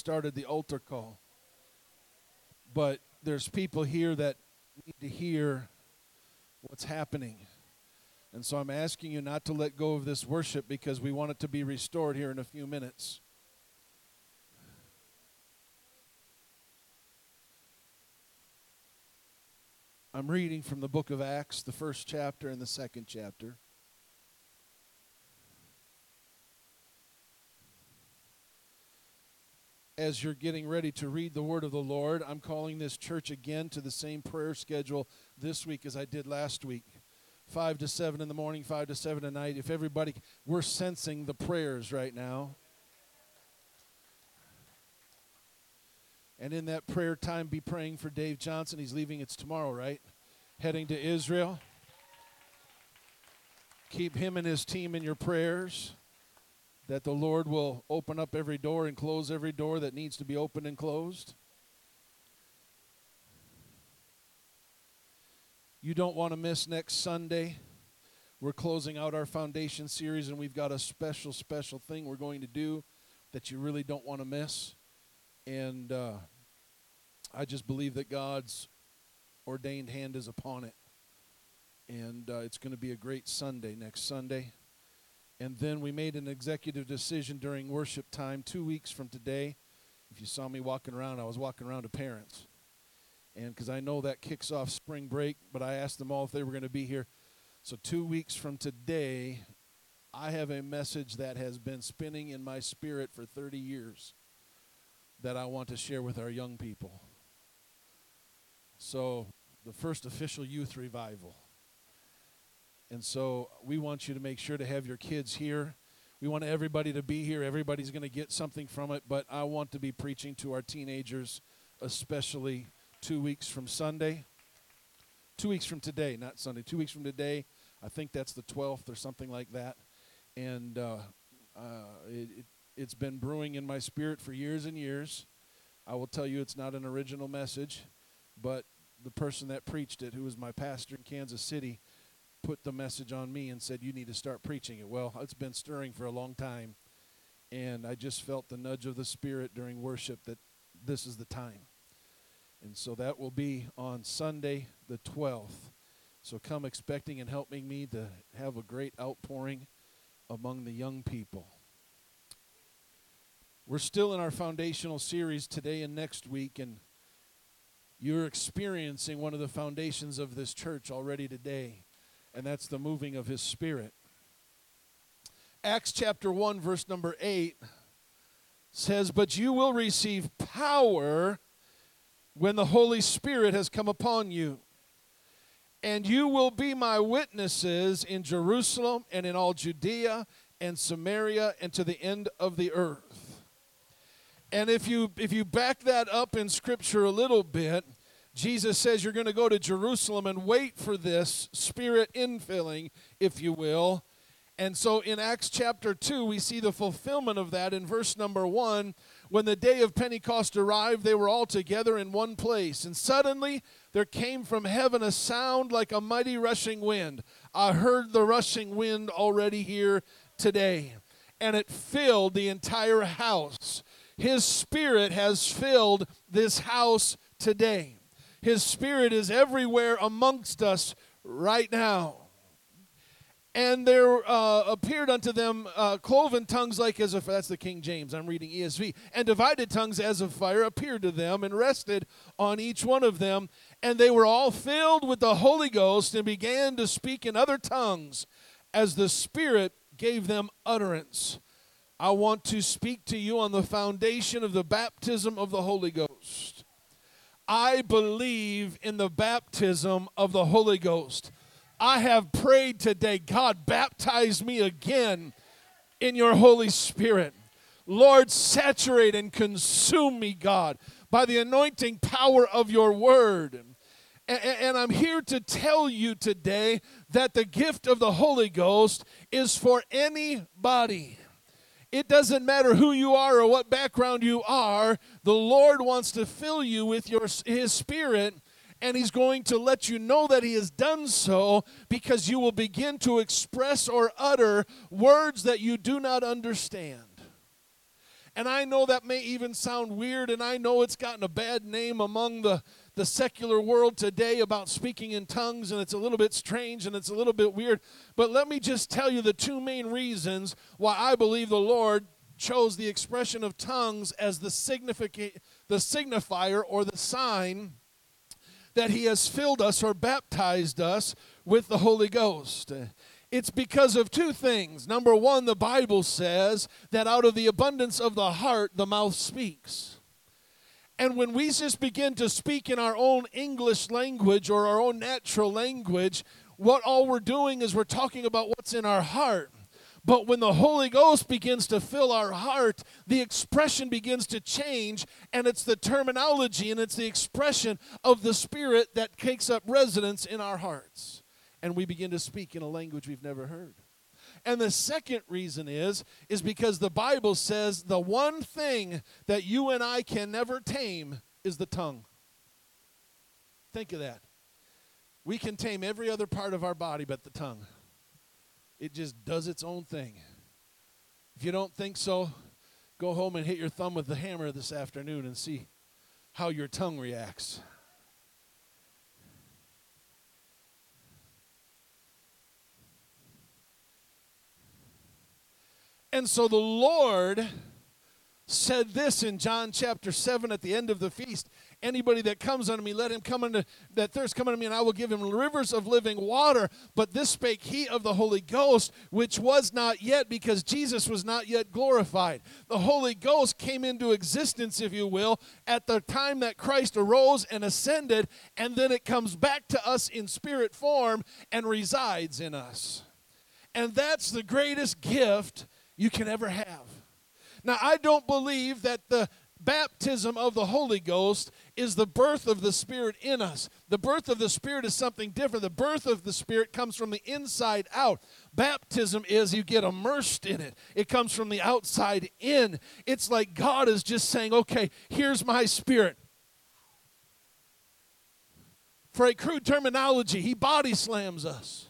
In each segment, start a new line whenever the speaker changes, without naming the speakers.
started the altar call. But there's people here that need to hear what's happening. And so I'm asking you not to let go of this worship because we want it to be restored here in a few minutes. I'm reading from the book of Acts, the first chapter and the second chapter. As you're getting ready to read the word of the Lord, I'm calling this church again to the same prayer schedule this week as I did last week. 5 to 7 in the morning, 5 to 7 at night. If everybody, we're sensing the prayers right now. And in that prayer time, be praying for Dave Johnson. He's leaving, it's tomorrow, right? Heading to Israel. Keep him and his team in your prayers. That the Lord will open up every door and close every door that needs to be opened and closed. You don't want to miss next Sunday. We're closing out our foundation series, and we've got a special, special thing we're going to do that you really don't want to miss. And uh, I just believe that God's ordained hand is upon it. And uh, it's going to be a great Sunday next Sunday. And then we made an executive decision during worship time two weeks from today. If you saw me walking around, I was walking around to parents and because I know that kicks off spring break, but I asked them all if they were going to be here. So, two weeks from today, I have a message that has been spinning in my spirit for 30 years that I want to share with our young people. So, the first official youth revival. And so, we want you to make sure to have your kids here. We want everybody to be here. Everybody's going to get something from it, but I want to be preaching to our teenagers, especially two weeks from Sunday. Two weeks from today, not Sunday. Two weeks from today. I think that's the 12th or something like that. And uh, uh, it, it, it's been brewing in my spirit for years and years. I will tell you it's not an original message, but the person that preached it, who was my pastor in Kansas City, put the message on me and said, You need to start preaching it. Well, it's been stirring for a long time. And I just felt the nudge of the Spirit during worship that this is the time. And so that will be on Sunday, the 12th. So come expecting and helping me to have a great outpouring among the young people. We're still in our foundational series today and next week, and you're experiencing one of the foundations of this church already today, and that's the moving of His Spirit. Acts chapter 1, verse number 8 says, But you will receive power when the Holy Spirit has come upon you. And you will be my witnesses in Jerusalem and in all Judea and Samaria and to the end of the earth. And if you if you back that up in scripture a little bit, Jesus says you're going to go to Jerusalem and wait for this spirit infilling, if you will. And so in Acts chapter 2, we see the fulfillment of that in verse number 1 when the day of Pentecost arrived, they were all together in one place. And suddenly there came from heaven a sound like a mighty rushing wind. I heard the rushing wind already here today. And it filled the entire house. His spirit has filled this house today. His spirit is everywhere amongst us right now. And there uh, appeared unto them uh, cloven tongues like as of that's the king james i'm reading esv and divided tongues as of fire appeared to them and rested on each one of them. And they were all filled with the holy ghost and began to speak in other tongues as the spirit gave them utterance. I want to speak to you on the foundation of the baptism of the holy ghost i believe in the baptism of the holy ghost I have prayed today, God, baptize me again in your Holy Spirit. Lord, saturate and consume me, God, by the anointing power of your word. And, I'm here to tell you today that the gift of the Holy Ghost is for anybody. It doesn't matter who you are or what background you are, the Lord wants to fill you with your, His Spirit and he's going to let you know that he has done so because you will begin to express or utter words that you do not understand. And I know that may even sound weird, and I know it's gotten a bad name among the, the secular world today about speaking in tongues, and it's a little bit strange and it's a little bit weird. But let me just tell you the two main reasons why I believe the Lord chose the expression of tongues as the, the signifier or the sign that He has filled us or baptized us with the Holy Ghost. It's because of two things. Number one, the Bible says that out of the abundance of the heart, the mouth speaks. And when we just begin to speak in our own English language or our own natural language, what all we're doing is we're talking about what's in our heart. But when the Holy Ghost begins to fill our heart, the expression begins to change, and it's the terminology and it's the expression of the Spirit that takes up residence in our hearts and we begin to speak in a language we've never heard. And the second reason is is because the Bible says the one thing that you and I can never tame is the tongue. Think of that. We can tame every other part of our body but the tongue. It just does its own thing. If you don't think so, go home and hit your thumb with the hammer this afternoon and see how your tongue reacts. And so the Lord said this in John chapter 7 at the end of the feast anybody that comes unto me let him come unto that thirst come unto me and I will give him rivers of living water. But this spake he of the Holy Ghost which was not yet because Jesus was not yet glorified. The Holy Ghost came into existence if you will at the time that Christ arose and ascended and then it comes back to us in spirit form and resides in us. And that's the greatest gift you can ever have. Now, I don't believe that the baptism of the Holy Ghost is the birth of the Spirit in us. The birth of the Spirit is something different. The birth of the Spirit comes from the inside out. Baptism is you get immersed in it, it comes from the outside in. It's like God is just saying, okay, here's my Spirit. For a crude terminology, He body slams us.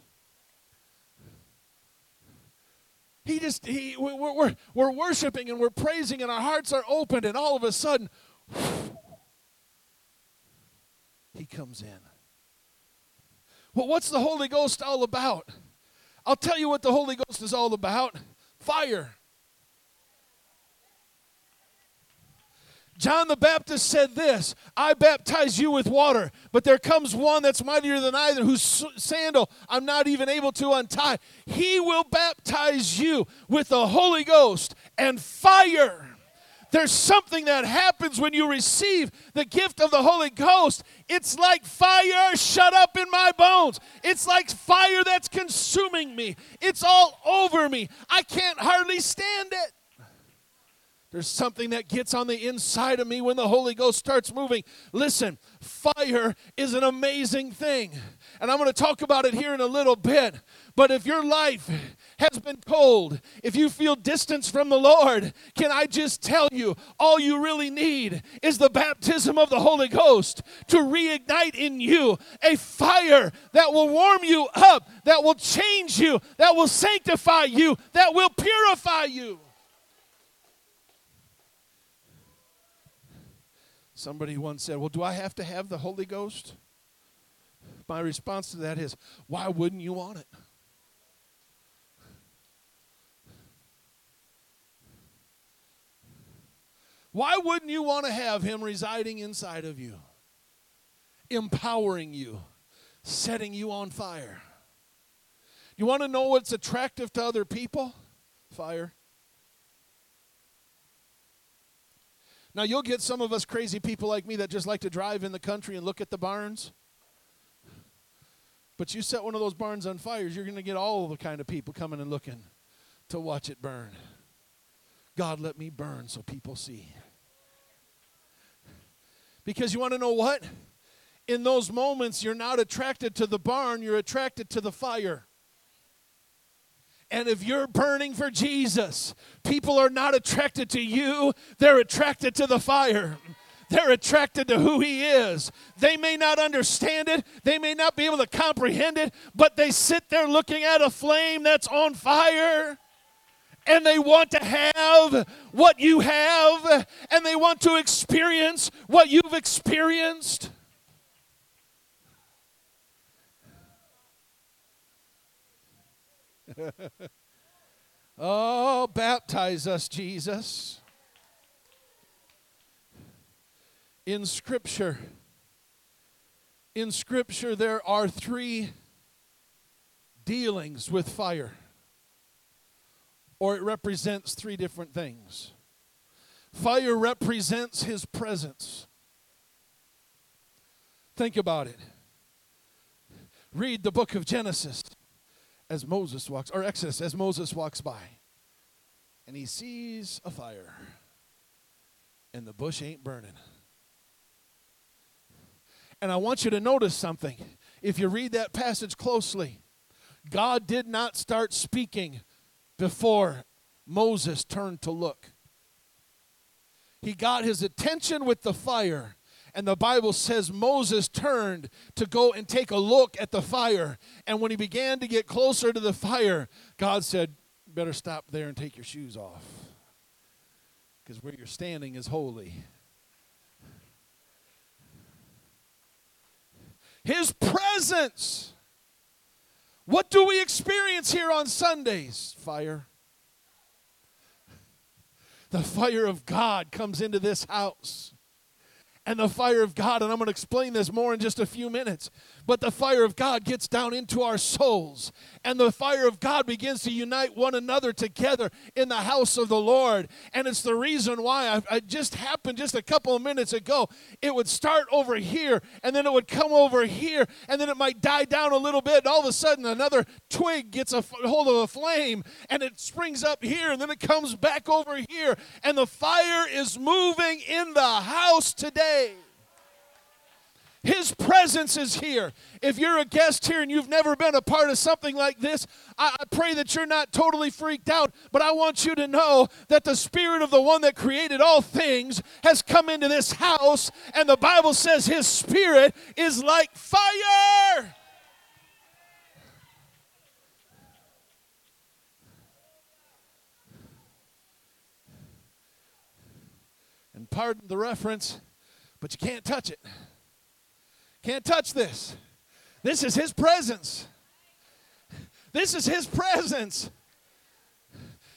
He just, he, we're, we're, we're worshiping and we're praising and our hearts are opened, and all of a sudden, he comes in. Well, what's the Holy Ghost all about? I'll tell you what the Holy Ghost is all about fire. John the Baptist said this I baptize you with water, but there comes one that's mightier than I, whose sandal I'm not even able to untie. He will baptize you with the Holy Ghost and fire. There's something that happens when you receive the gift of the Holy Ghost. It's like fire shut up in my bones. It's like fire that's consuming me. It's all over me. I can't hardly stand it. There's something that gets on the inside of me when the Holy Ghost starts moving. Listen, fire is an amazing thing. And I'm going to talk about it here in a little bit. But if your life has been cold, if you feel distance from the Lord, can I just tell you, all you really need is the baptism of the Holy Ghost to reignite in you a fire that will warm you up, that will change you, that will sanctify you, that will purify you. Somebody once said, Well, do I have to have the Holy Ghost? My response to that is, Why wouldn't you want it? Why wouldn't you want to have Him residing inside of you, empowering you, setting you on fire? You want to know what's attractive to other people? Fire. Now, you'll get some of us crazy people like me that just like to drive in the country and look at the barns. But you set one of those barns on fires, you're going to get all the kind of people coming and looking to watch it burn. God, let me burn so people see. Because you want to know what? In those moments, you're not attracted to the barn, you're attracted to the fire. And if you're burning for Jesus, people are not attracted to you, they're attracted to the fire. They're attracted to who He is. They may not understand it, they may not be able to comprehend it, but they sit there looking at a flame that's on fire and they want to have what you have, and they want to experience what you've experienced. oh, baptize us, Jesus. In Scripture, in Scripture, there are three dealings with fire, or it represents three different things. Fire represents His presence. Think about it. Read the book of Genesis as Moses walks, or Exodus as Moses walks by, and he sees a fire, and the bush ain't burning. And I want you to notice something. If you read that passage closely, God did not start speaking before Moses turned to look. He got his attention with the fire and the Bible says Moses turned to go and take a look at the fire. And when he began to get closer to the fire, God said, Better stop there and take your shoes off. Because where you're standing is holy. His presence. What do we experience here on Sundays? Fire. The fire of God comes into this house and the fire of God, and I'm going to explain this more in just a few minutes, but the fire of God gets down into our souls, and the fire of God begins to unite one another together in the house of the Lord. And it's the reason why I, I just happened just a couple of minutes ago. It would start over here, and then it would come over here, and then it might die down a little bit, and all of a sudden another twig gets a hold of a flame, and it springs up here, and then it comes back over here, and the fire is moving in the house today. His presence is here. If you're a guest here and you've never been a part of something like this, I, pray that you're not totally freaked out, but I want you to know that the Spirit of the one that created all things has come into this house, and the Bible says His Spirit is like fire. And pardon the reference, but you can't touch it. Can't touch this. This is His presence. This is His presence.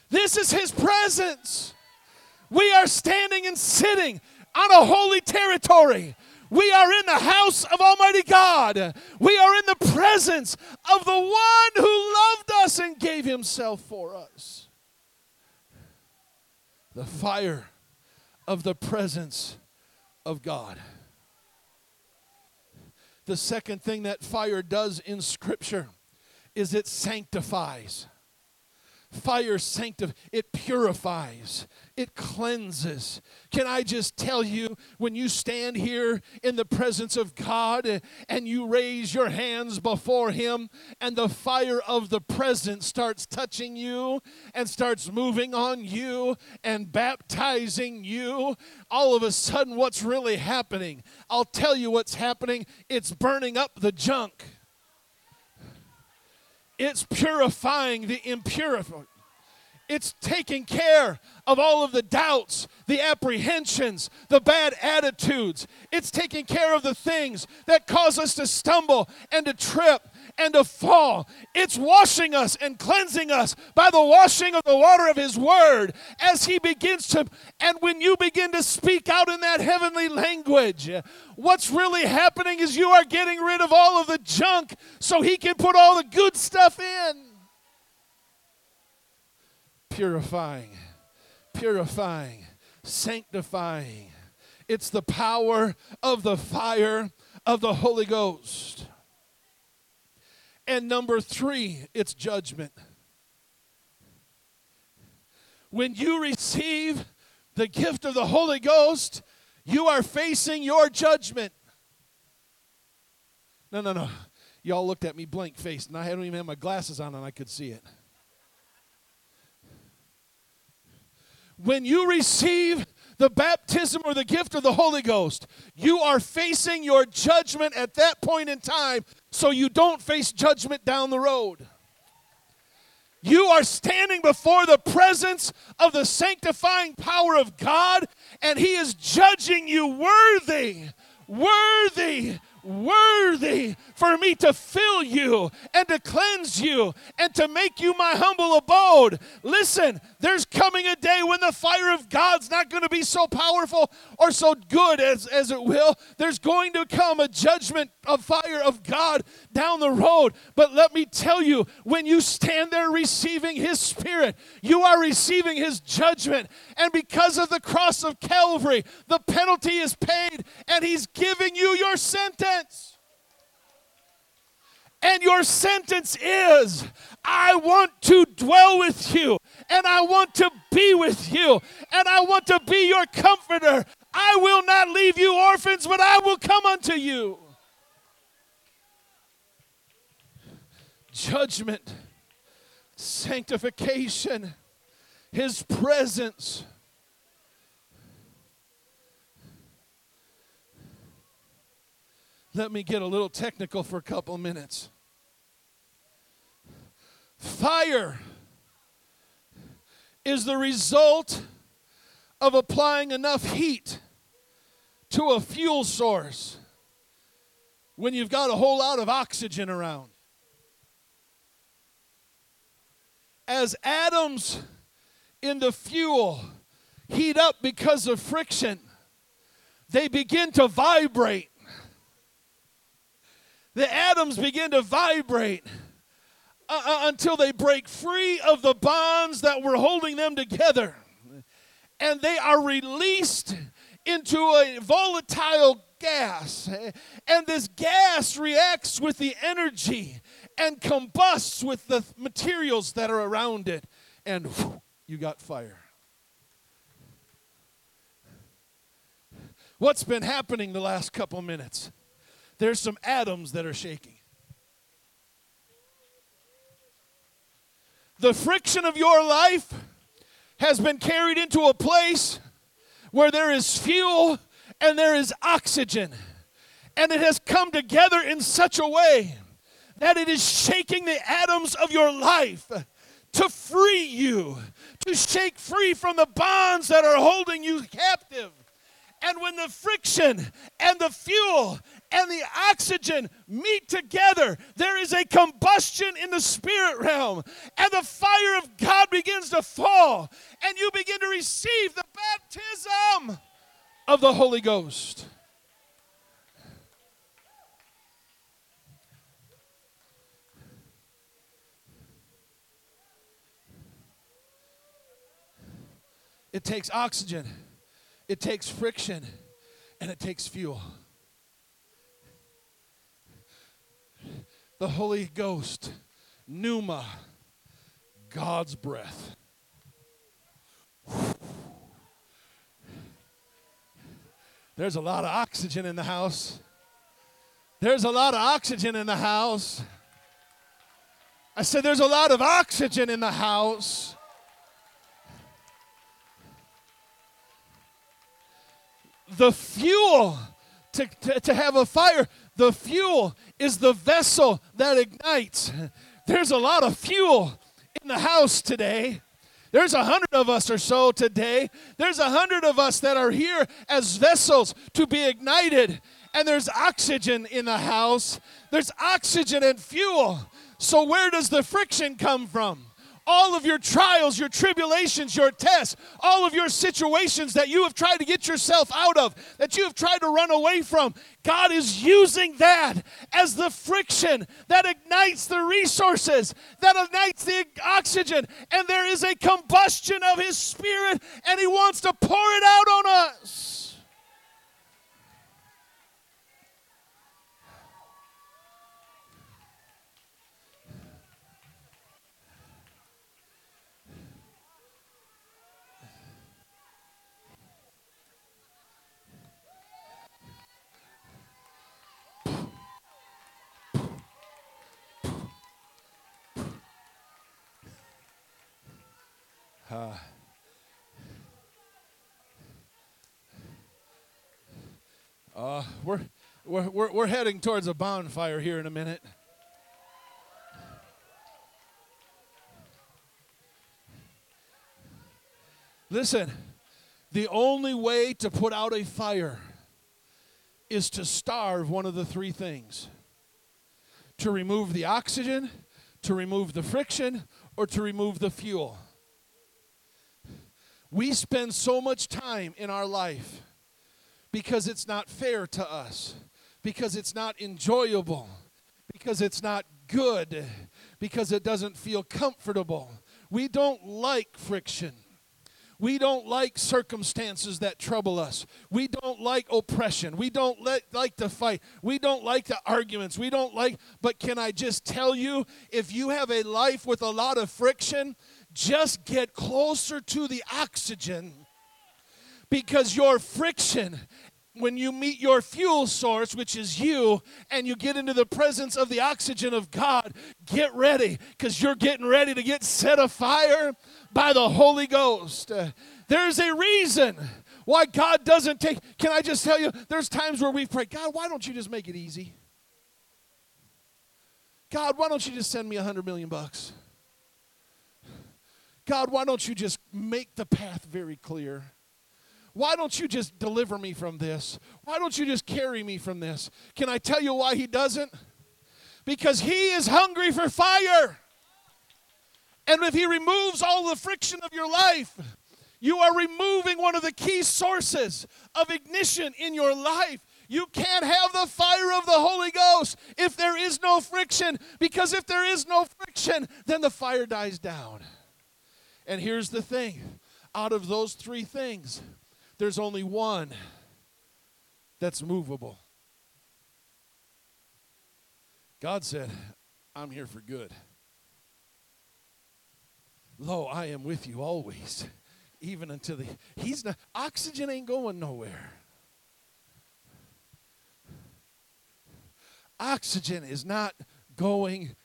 This is His presence. We are standing and sitting on a holy territory. We are in the house of Almighty God. We are in the presence of the one who loved us and gave Himself for us. The fire of the presence of God. The second thing that fire does in Scripture is it sanctifies. Fire sanctifies, it purifies, it cleanses. Can I just tell you, when you stand here in the presence of God and you raise your hands before Him, and the fire of the presence starts touching you and starts moving on you and baptizing you, all of a sudden, what's really happening? I'll tell you what's happening it's burning up the junk. It's purifying the impurified. It's taking care of all of the doubts, the apprehensions, the bad attitudes. It's taking care of the things that cause us to stumble and to trip and to fall. It's washing us and cleansing us by the washing of the water of His Word as He begins to, and when you begin to speak out in that heavenly language, what's really happening is you are getting rid of all of the junk so He can put all the good stuff in purifying, purifying, sanctifying. It's the power of the fire of the Holy Ghost. And number three, it's judgment. When you receive the gift of the Holy Ghost, you are facing your judgment. No, no, no. Y'all looked at me blank faced, and I hadn't even had my glasses on, and I could see it. when you receive the baptism or the gift of the Holy Ghost, you are facing your judgment at that point in time so you don't face judgment down the road. You are standing before the presence of the sanctifying power of God, and He is judging you worthy, worthy, worthy for me to fill you and to cleanse you and to make you my humble abode. Listen, there's coming a day when the fire of God's not going to be so powerful or so good as, as it will. There's going to come a judgment of fire of God down the road. But let me tell you, when you stand there receiving His Spirit, you are receiving His judgment. And because of the cross of Calvary, the penalty is paid, and He's giving you your sentence. And your sentence is I want to dwell with you, and I want to be with you, and I want to be your comforter. I will not leave you orphans, but I will come unto you. Judgment, sanctification, His presence. Let me get a little technical for a couple minutes. Fire is the result of applying enough heat to a fuel source when you've got a whole lot of oxygen around. As atoms in the fuel heat up because of friction, they begin to vibrate. The atoms begin to vibrate uh, uh, until they break free of the bonds that were holding them together. And they are released into a volatile gas. And this gas reacts with the energy and combusts with the materials that are around it. And you got fire. What's been happening the last couple minutes? There's some atoms that are shaking. The friction of your life has been carried into a place where there is fuel and there is oxygen. And it has come together in such a way that it is shaking the atoms of your life to free you, to shake free from the bonds that are holding you captive. And when the friction and the fuel and the oxygen meet together, there is a combustion in the spirit realm, and the fire of God begins to fall, and you begin to receive the baptism of the Holy Ghost. It takes oxygen, it takes friction, and it takes fuel. the Holy Ghost, pneuma, God's breath. There's a lot of oxygen in the house. There's a lot of oxygen in the house. I said, There's a lot of oxygen in the house. The fuel to, to, to have a fire, the fuel is the vessel that ignites. There's a lot of fuel in the house today. There's a hundred of us or so today. There's a hundred of us that are here as vessels to be ignited. And there's oxygen in the house. There's oxygen and fuel. So, where does the friction come from? All of your trials, your tribulations, your tests, all of your situations that you have tried to get yourself out of, that you have tried to run away from, God is using that as the friction that ignites the resources, that ignites the oxygen, and there is a combustion of His Spirit, and He wants to pour it out on us. Uh, uh, we're, we're, we're, we're heading towards a bonfire here in a minute. Listen, the only way to put out a fire is to starve one of the three things to remove the oxygen, to remove the friction, or to remove the fuel. We spend so much time in our life because it's not fair to us, because it's not enjoyable, because it's not good, because it doesn't feel comfortable. We don't like friction. We don't like circumstances that trouble us. We don't like oppression. We don't let, like to fight. We don't like the arguments. We don't like, but can I just tell you if you have a life with a lot of friction, just get closer to the oxygen because your friction when you meet your fuel source, which is you, and you get into the presence of the oxygen of God, get ready because you're getting ready to get set afire by the Holy Ghost. There's a reason why God doesn't take. Can I just tell you, there's times where we pray, God, why don't you just make it easy? God, why don't you just send me a hundred million bucks? God, why don't you just make the path very clear? Why don't you just deliver me from this? Why don't you just carry me from this? Can I tell you why he doesn't? Because he is hungry for fire. And if he removes all the friction of your life, you are removing one of the key sources of ignition in your life. You can't have the fire of the Holy Ghost if there is no friction, because if there is no friction, then the fire dies down. And here's the thing out of those three things, there's only one that's movable. God said, I'm here for good. Lo, I am with you always, even until the. He's not. Oxygen ain't going nowhere. Oxygen is not going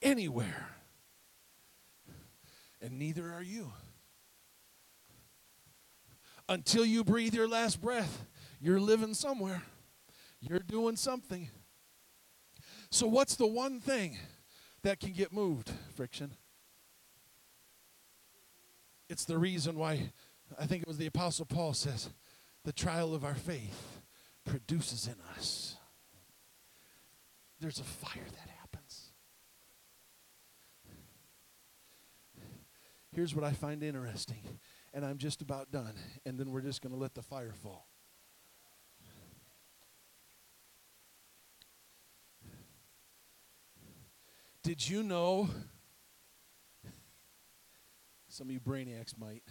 anywhere. And neither are you until you breathe your last breath, you're living somewhere. You're doing something. So, what's the one thing that can get moved? Friction. It's the reason why I think it was the Apostle Paul says, the trial of our faith produces in us. There's a fire that happens. Here's what I find interesting and I'm just about done. And then we're just going to let the fire fall. Did you know? Some of you brainiacs might.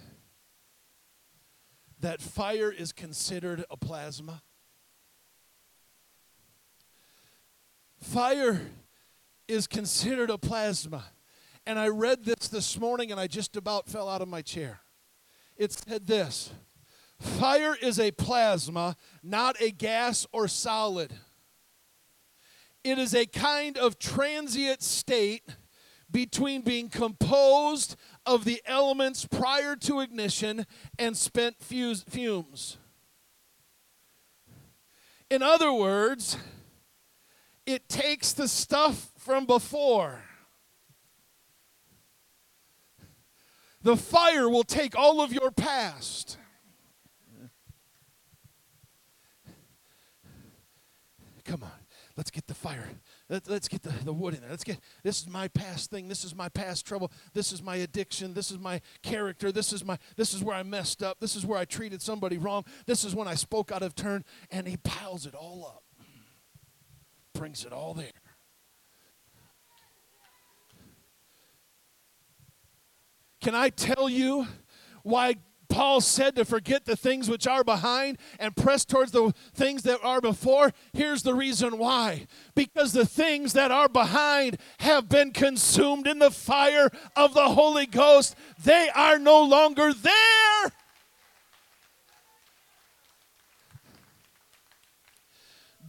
That fire is considered a plasma. Fire is considered a plasma. And I read this this morning and I just about fell out of my chair it said this Fire is a plasma, not a gas or solid. It is a kind of transient state between being composed of the elements prior to ignition and spent fumes. In other words, it takes the stuff from before The fire will take all of your past. Come on, let's get the fire. Let, us get the, the wood in there. Let's get this is my past thing. This is my past trouble. This is my addiction. This is my character. This is my this is where I messed up. This is where I treated somebody wrong. This is when I spoke out of turn. And he piles it all up. Brings it all there. Can I tell you why Paul said to forget the things which are behind and press towards the things that are before. Here's the reason why. Because the things that are behind have been consumed in the fire of the Holy Ghost. They are no longer there.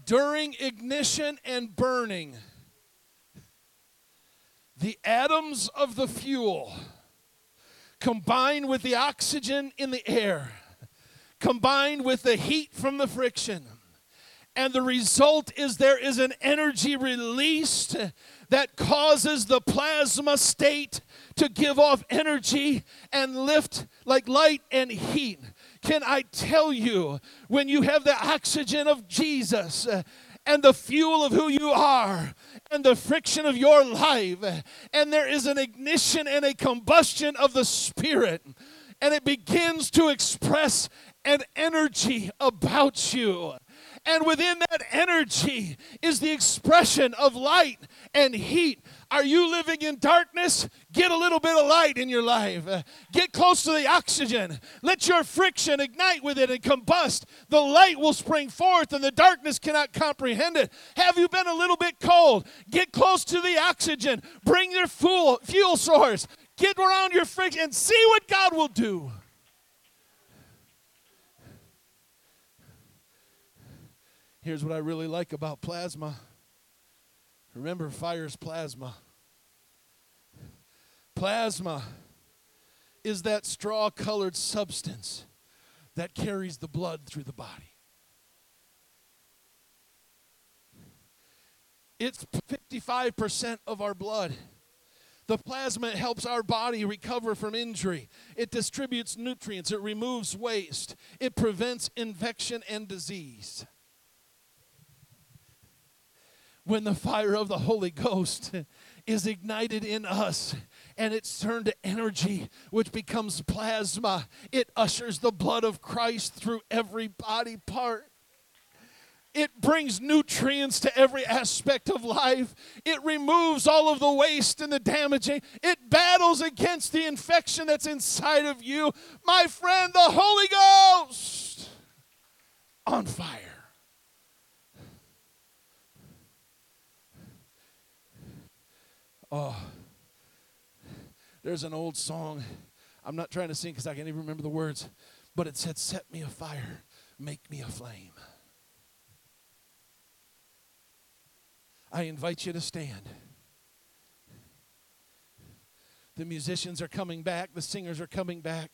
During ignition and burning, the atoms of the fuel combined with the oxygen in the air, combined with the heat from the friction. And the result is there is an energy released that causes the plasma state to give off energy and lift like light and heat. Can I tell you, when you have the oxygen of Jesus, uh, and the fuel of who you are and the friction of your life. And there is an ignition and a combustion of the Spirit. And it begins to express an energy about you. And within that energy is the expression of light and heat. Are you living in darkness? Get a little bit of light in your life. Get close to the oxygen. Let your friction ignite with it and combust. The light will spring forth and the darkness cannot comprehend it. Have you been a little bit cold? Get close to the oxygen. Bring your fuel, fuel source. Get around your friction and see what God will do. Here's what I really like about plasma. Remember, fire's plasma. Plasma is that straw colored substance that carries the blood through the body. It's 55% of our blood. The plasma helps our body recover from injury. It distributes nutrients. It removes waste. It prevents infection and disease when the fire of the Holy Ghost is ignited in us and it's turned to energy, which becomes plasma, it ushers the blood of Christ through every body part. It brings nutrients to every aspect of life. It removes all of the waste and the damaging. It battles against the infection that's inside of you. My friend, the Holy Ghost on fire. Oh, there's an old song. I'm not trying to sing because I can't even remember the words, but it said, Set me afire, make me a flame. I invite you to stand. The musicians are coming back, the singers are coming back.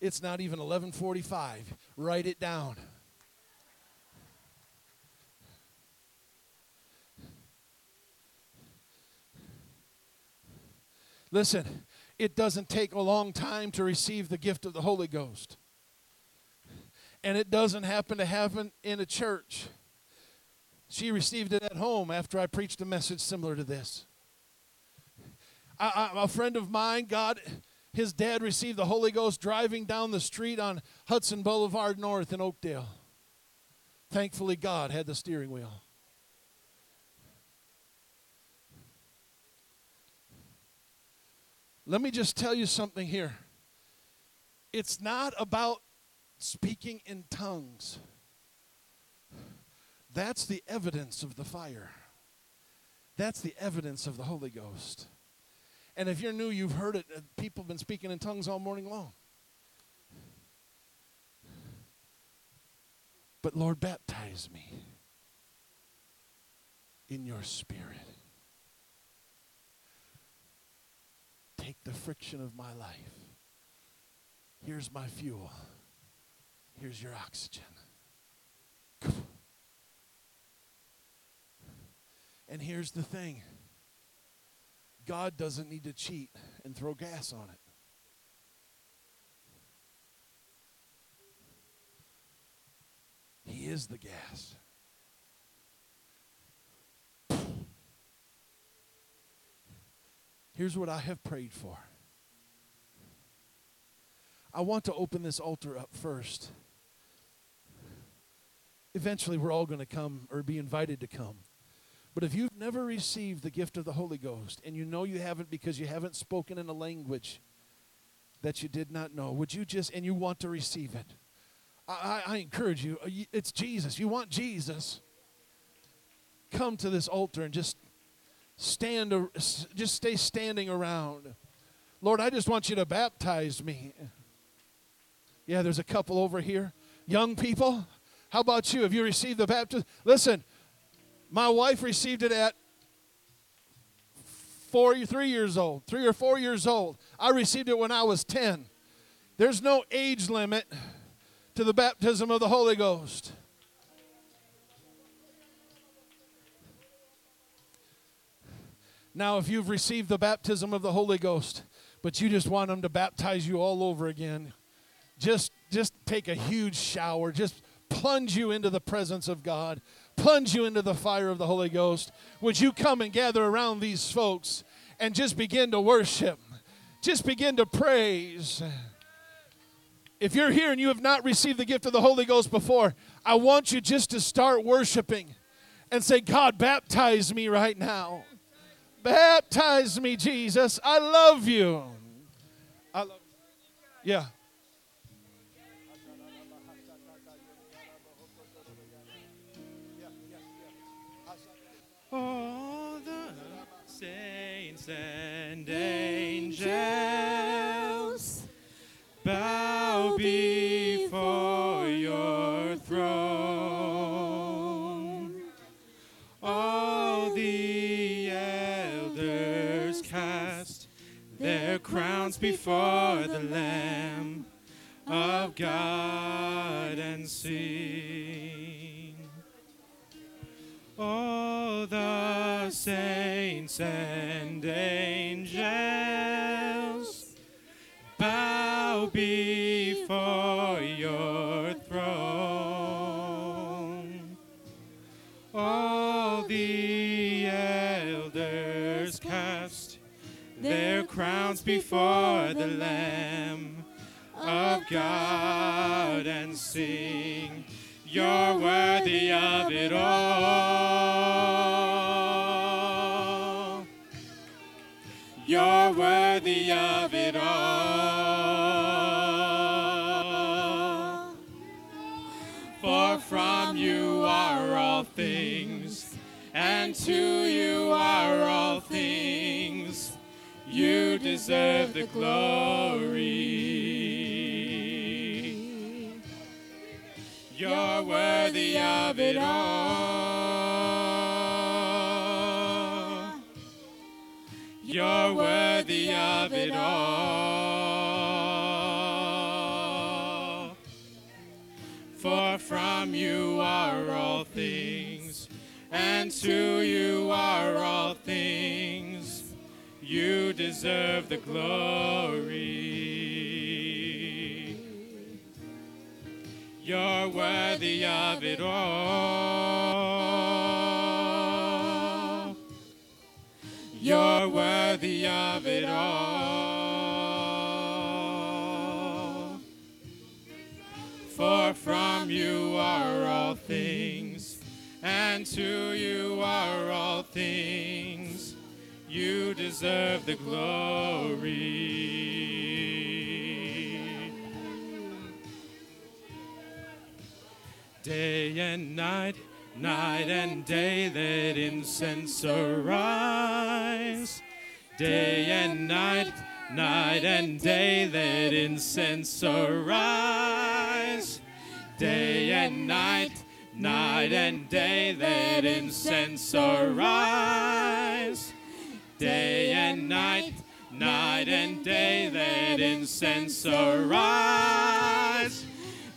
It's not even 11:45. Write it down. Listen, it doesn't take a long time to receive the gift of the Holy Ghost. And it doesn't happen to happen in a church. She received it at home after I preached a message similar to this. I, I, a friend of mine, God, his dad received the Holy Ghost driving down the street on Hudson Boulevard North in Oakdale. Thankfully, God had the steering wheel. Let me just tell you something here. It's not about speaking in tongues. That's the evidence of the fire. That's the evidence of the Holy Ghost. And if you're new, you've heard it. People have been speaking in tongues all morning long. But Lord, baptize me in your spirit. Take the friction of my life. Here's my fuel. Here's your oxygen. And here's the thing God doesn't need to cheat and throw gas on it. He is the gas. Here's what I have prayed for. I want to open this altar up first. Eventually, we're all going to come or be invited to come. But if you've never received the gift of the Holy Ghost and you know you haven't because you haven't spoken in a language that you did not know, would you just, and you want to receive it? I, I, encourage you, uh, it's Jesus. You want Jesus. Come to this altar and just stand just stay standing around. Lord i just want you to baptize me. Yeah there's a couple over here. Young people how about you? Have you received the baptism? Listen my wife received it at four three years old three or four years old. I received it when i was 10 there's no age limit to the baptism of the holy ghost Now, if you've received the baptism of the Holy Ghost, but you just want Him to baptize you all over again, just just take a huge shower. Just plunge you into the presence of God. Plunge you into the fire of the Holy Ghost. Would you come and gather around these folks and just begin to worship? Just begin to praise. If you're here and you have not received the gift of the Holy Ghost before, I want you just to start worshiping and say, God, baptize me right now. Baptize me, Jesus. I love you. I love you. Yeah.
All the saints and angels bow before crowns before the Lamb of God and sing. All the saints and angels before the Lamb of God and sing, You're worthy of it all. You're worthy of it all. For from you are all things, and to You deserve the glory. You're worthy of it all. You're worthy of it all. For from you are all things, and to you are all things. You deserve the glory. You're worthy of it all. You're worthy of it all. For from you are all things, and to you are all things. Deserve the glory. Day and night, night and day, let incense arise. Day and night, night and day, let incense arise. Day and night, night and day, let incense arise. Day and night, night and day, let incense arise.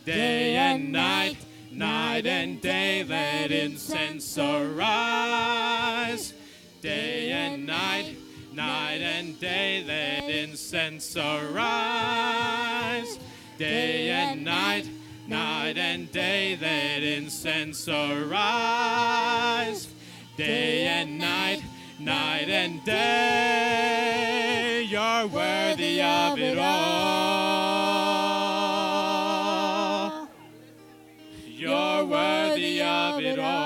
Day and night, night and day, let incense arise. Day and night, night and day, let incense arise. Day and night, night and day, let incense arise. Day and night, night and day, you're worthy of it all. You're worthy of it all.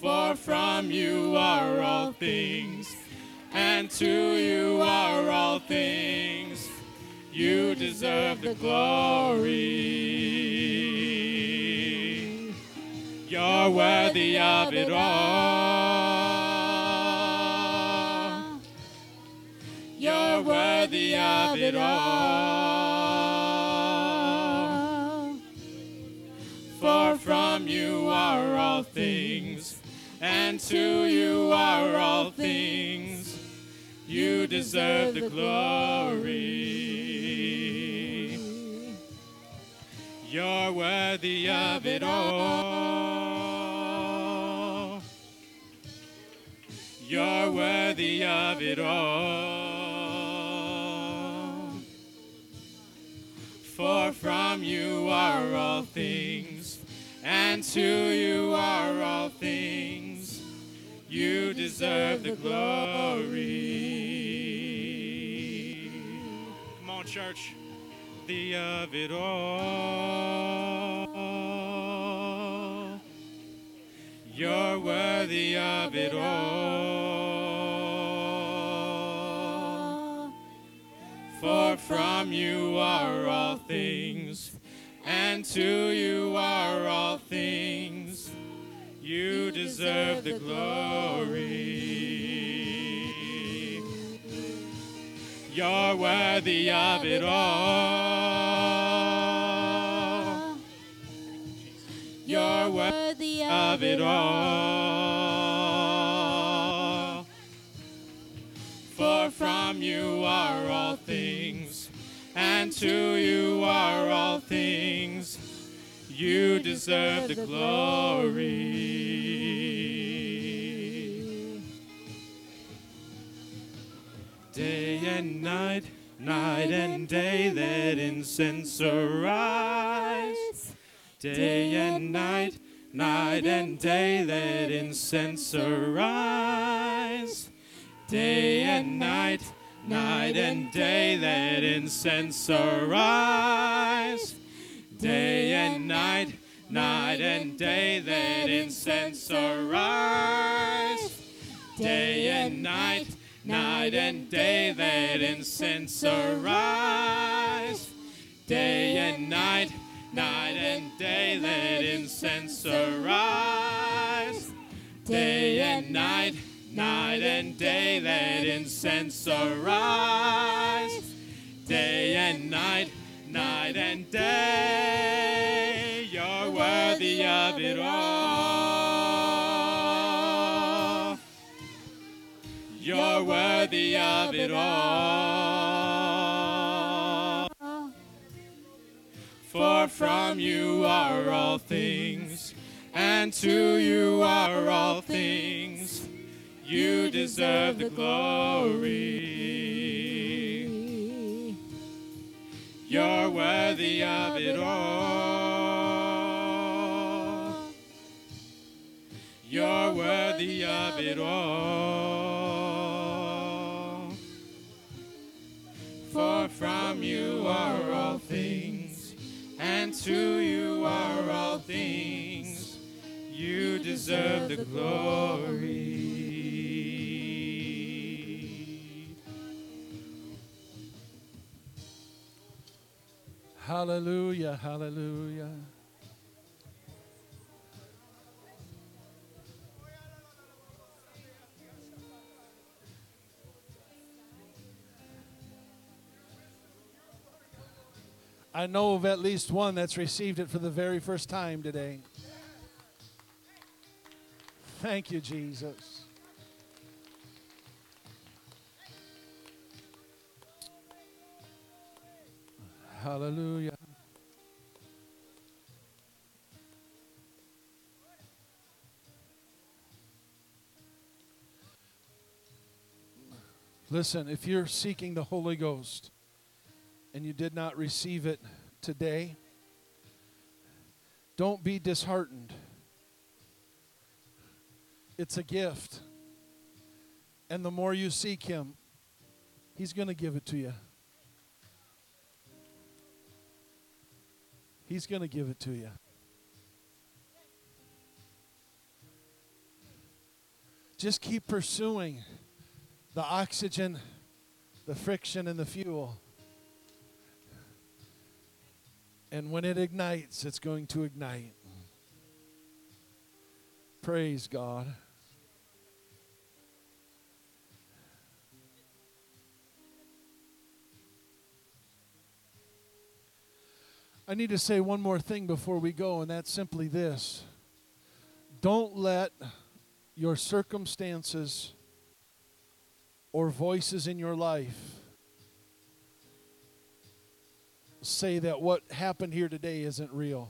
For from you are all things, and to you are all things. You deserve the glory. You're worthy of it all. You're worthy of it all. For from you are all things, and to you are all things. You deserve the glory. You're worthy of it all. Worthy of it all. For from you are all things, and to you are all things. You deserve the glory. Come on, church. The of it all. You're worthy of it all. From you are all things, and to you are all things. You deserve the glory. You're worthy of it all. You're worthy of it all. To you are all things. You deserve the glory. Day and night, night and day, let incense arise. Day and night, night and day, let incense arise. Day and night, night and day, let incense arise. Day and night, night and day, let incense arise. Day and night, night and day, let incense arise. Day and night, night and day, let incense arise. Day and night, night and day, let incense arise. Day and night, night and day, you're worthy of it all. You're worthy of it all. For from you are all things, and to you are all things. You deserve the glory. You're worthy of it all. You're worthy of it all. For from you are all things, and to you are all things. You deserve the glory.
Hallelujah, hallelujah. I know of at least one that's received it for the very first time today. Thank you, Jesus. Hallelujah. Listen, if you're seeking the Holy Ghost and you did not receive it today, don't be disheartened. It's a gift. And the more you seek Him, He's going to give it to you. He's going to give it to you. Just keep pursuing the oxygen, the friction, and the fuel. And when it ignites, it's going to ignite. Praise God. I need to say one more thing before we go, and that's simply this. Don't let your circumstances or voices in your life say that what happened here today isn't real.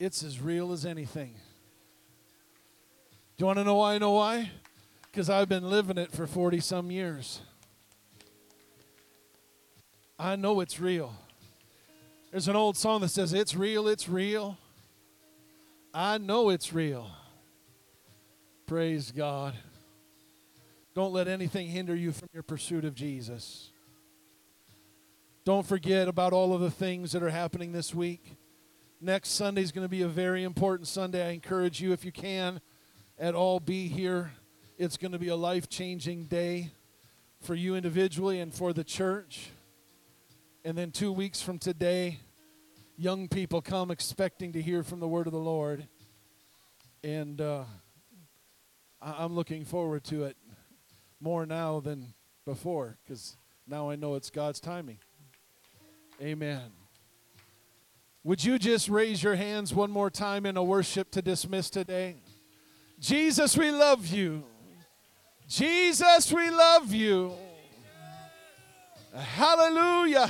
It's as real as anything. Do you want to know why I know why? Because I've been living it for 40 some years. I know it's real. There's an old song that says, It's real, it's real. I know it's real. Praise God. Don't let anything hinder you from your pursuit of Jesus. Don't forget about all of the things that are happening this week. Next Sunday is going to be a very important Sunday. I encourage you, if you can, at all be here. It's going to be a life changing day for you individually and for the church. And then two weeks from today, young people come expecting to hear from the word of the Lord. And uh, I- I'm looking forward to it more now than before because now I know it's God's timing. Amen. Would you just raise your hands one more time in a worship to dismiss today? Jesus, we love you. Jesus, we love you. Hallelujah.